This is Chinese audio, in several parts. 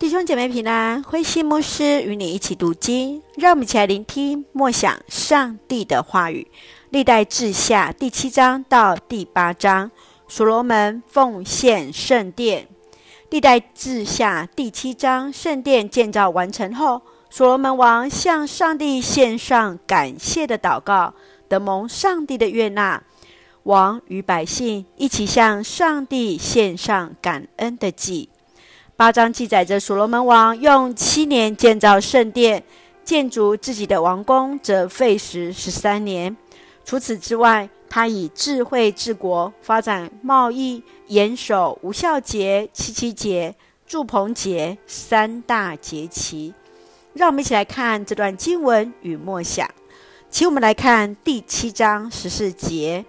弟兄姐妹平安，慧馨牧师与你一起读经，让我们一起来聆听默想上帝的话语。历代志下第七章到第八章，所罗门奉献圣殿。历代志下第七章，圣殿建造完成后，所罗门王向上帝献上感谢的祷告，得蒙上帝的悦纳。王与百姓一起向上帝献上感恩的祭。八章记载着所罗门王用七年建造圣殿，建筑自己的王宫则费时十三年。除此之外，他以智慧治国，发展贸易，严守无效节、七七节、祝棚节三大节期。让我们一起来看这段经文与默想。请我们来看第七章十四节：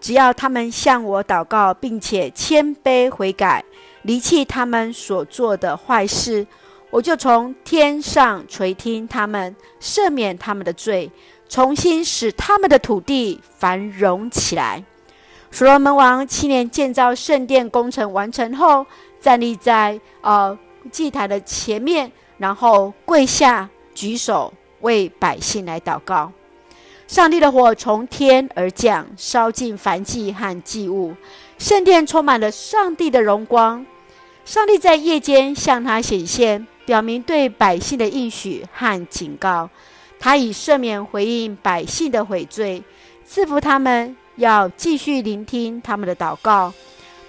只要他们向我祷告，并且谦卑悔改。离弃他们所做的坏事，我就从天上垂听他们，赦免他们的罪，重新使他们的土地繁荣起来。所罗门王七年建造圣殿工程完成后，站立在呃祭台的前面，然后跪下举手为百姓来祷告。上帝的火从天而降，烧尽燔祭和祭物。圣殿充满了上帝的荣光。上帝在夜间向他显现，表明对百姓的应许和警告。他以赦免回应百姓的悔罪，赐福他们，要继续聆听他们的祷告，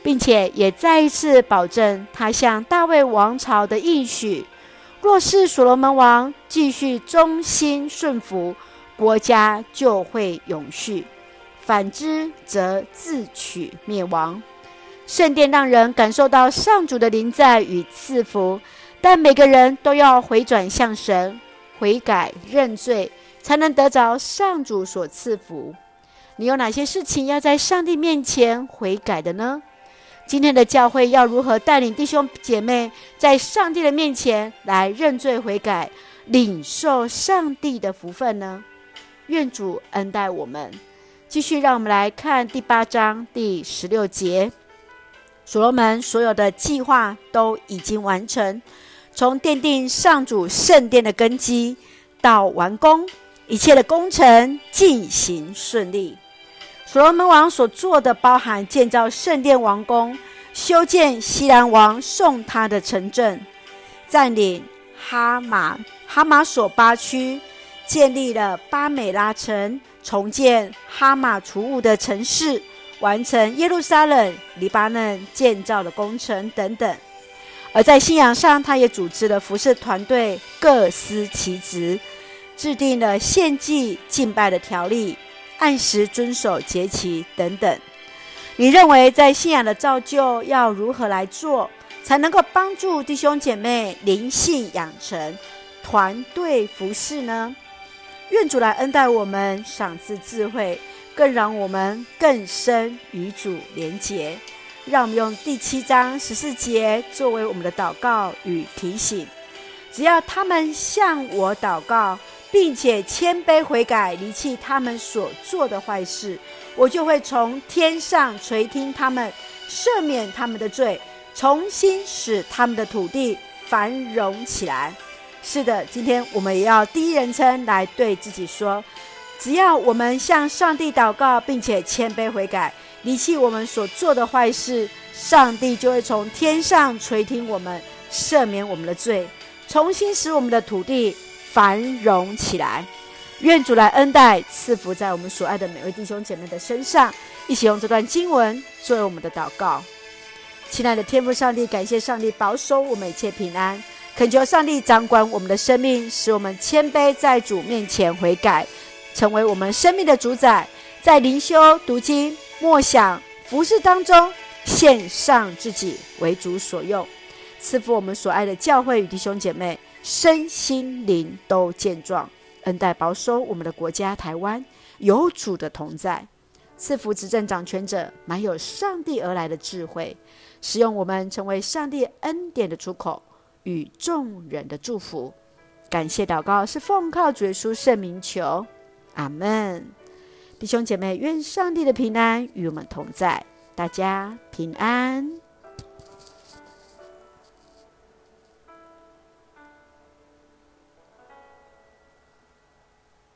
并且也再一次保证他向大卫王朝的应许：若是所罗门王继续忠心顺服，国家就会永续。反之，则自取灭亡。圣殿让人感受到上主的临在与赐福，但每个人都要回转向神，悔改认罪，才能得着上主所赐福。你有哪些事情要在上帝面前悔改的呢？今天的教会要如何带领弟兄姐妹在上帝的面前来认罪悔改，领受上帝的福分呢？愿主恩待我们。继续，让我们来看第八章第十六节。所罗门所有的计划都已经完成，从奠定上主圣殿的根基到完工，一切的工程进行顺利。所罗门王所做的，包含建造圣殿王宫、修建西兰王送他的城镇、占领哈马哈马索巴区、建立了巴美拉城。重建哈马除物的城市，完成耶路撒冷、黎巴嫩建造的工程等等。而在信仰上，他也组织了服饰团队，各司其职，制定了献祭敬拜的条例，按时遵守节期等等。你认为在信仰的造就要如何来做，才能够帮助弟兄姐妹灵性养成、团队服饰呢？愿主来恩待我们，赏赐智慧，更让我们更深与主连结。让我们用第七章十四节作为我们的祷告与提醒：只要他们向我祷告，并且谦卑悔改，离弃他们所做的坏事，我就会从天上垂听他们，赦免他们的罪，重新使他们的土地繁荣起来。是的，今天我们也要第一人称来对自己说：只要我们向上帝祷告，并且谦卑悔改，离弃我们所做的坏事，上帝就会从天上垂听我们，赦免我们的罪，重新使我们的土地繁荣起来。愿主来恩待赐福在我们所爱的每位弟兄姐妹的身上，一起用这段经文作为我们的祷告。亲爱的天父上帝，感谢上帝保守我们一切平安。恳求上帝掌管我们的生命，使我们谦卑在主面前悔改，成为我们生命的主宰。在灵修、读经、默想、服事当中，献上自己为主所用，赐福我们所爱的教会与弟兄姐妹，身心灵都健壮，恩待保守我们的国家台湾，有主的同在，赐福执政掌权者，满有上帝而来的智慧，使用我们成为上帝恩典的出口。与众人的祝福，感谢祷告是奉靠主耶稣圣名求，阿门。弟兄姐妹，愿上帝的平安与我们同在，大家平安。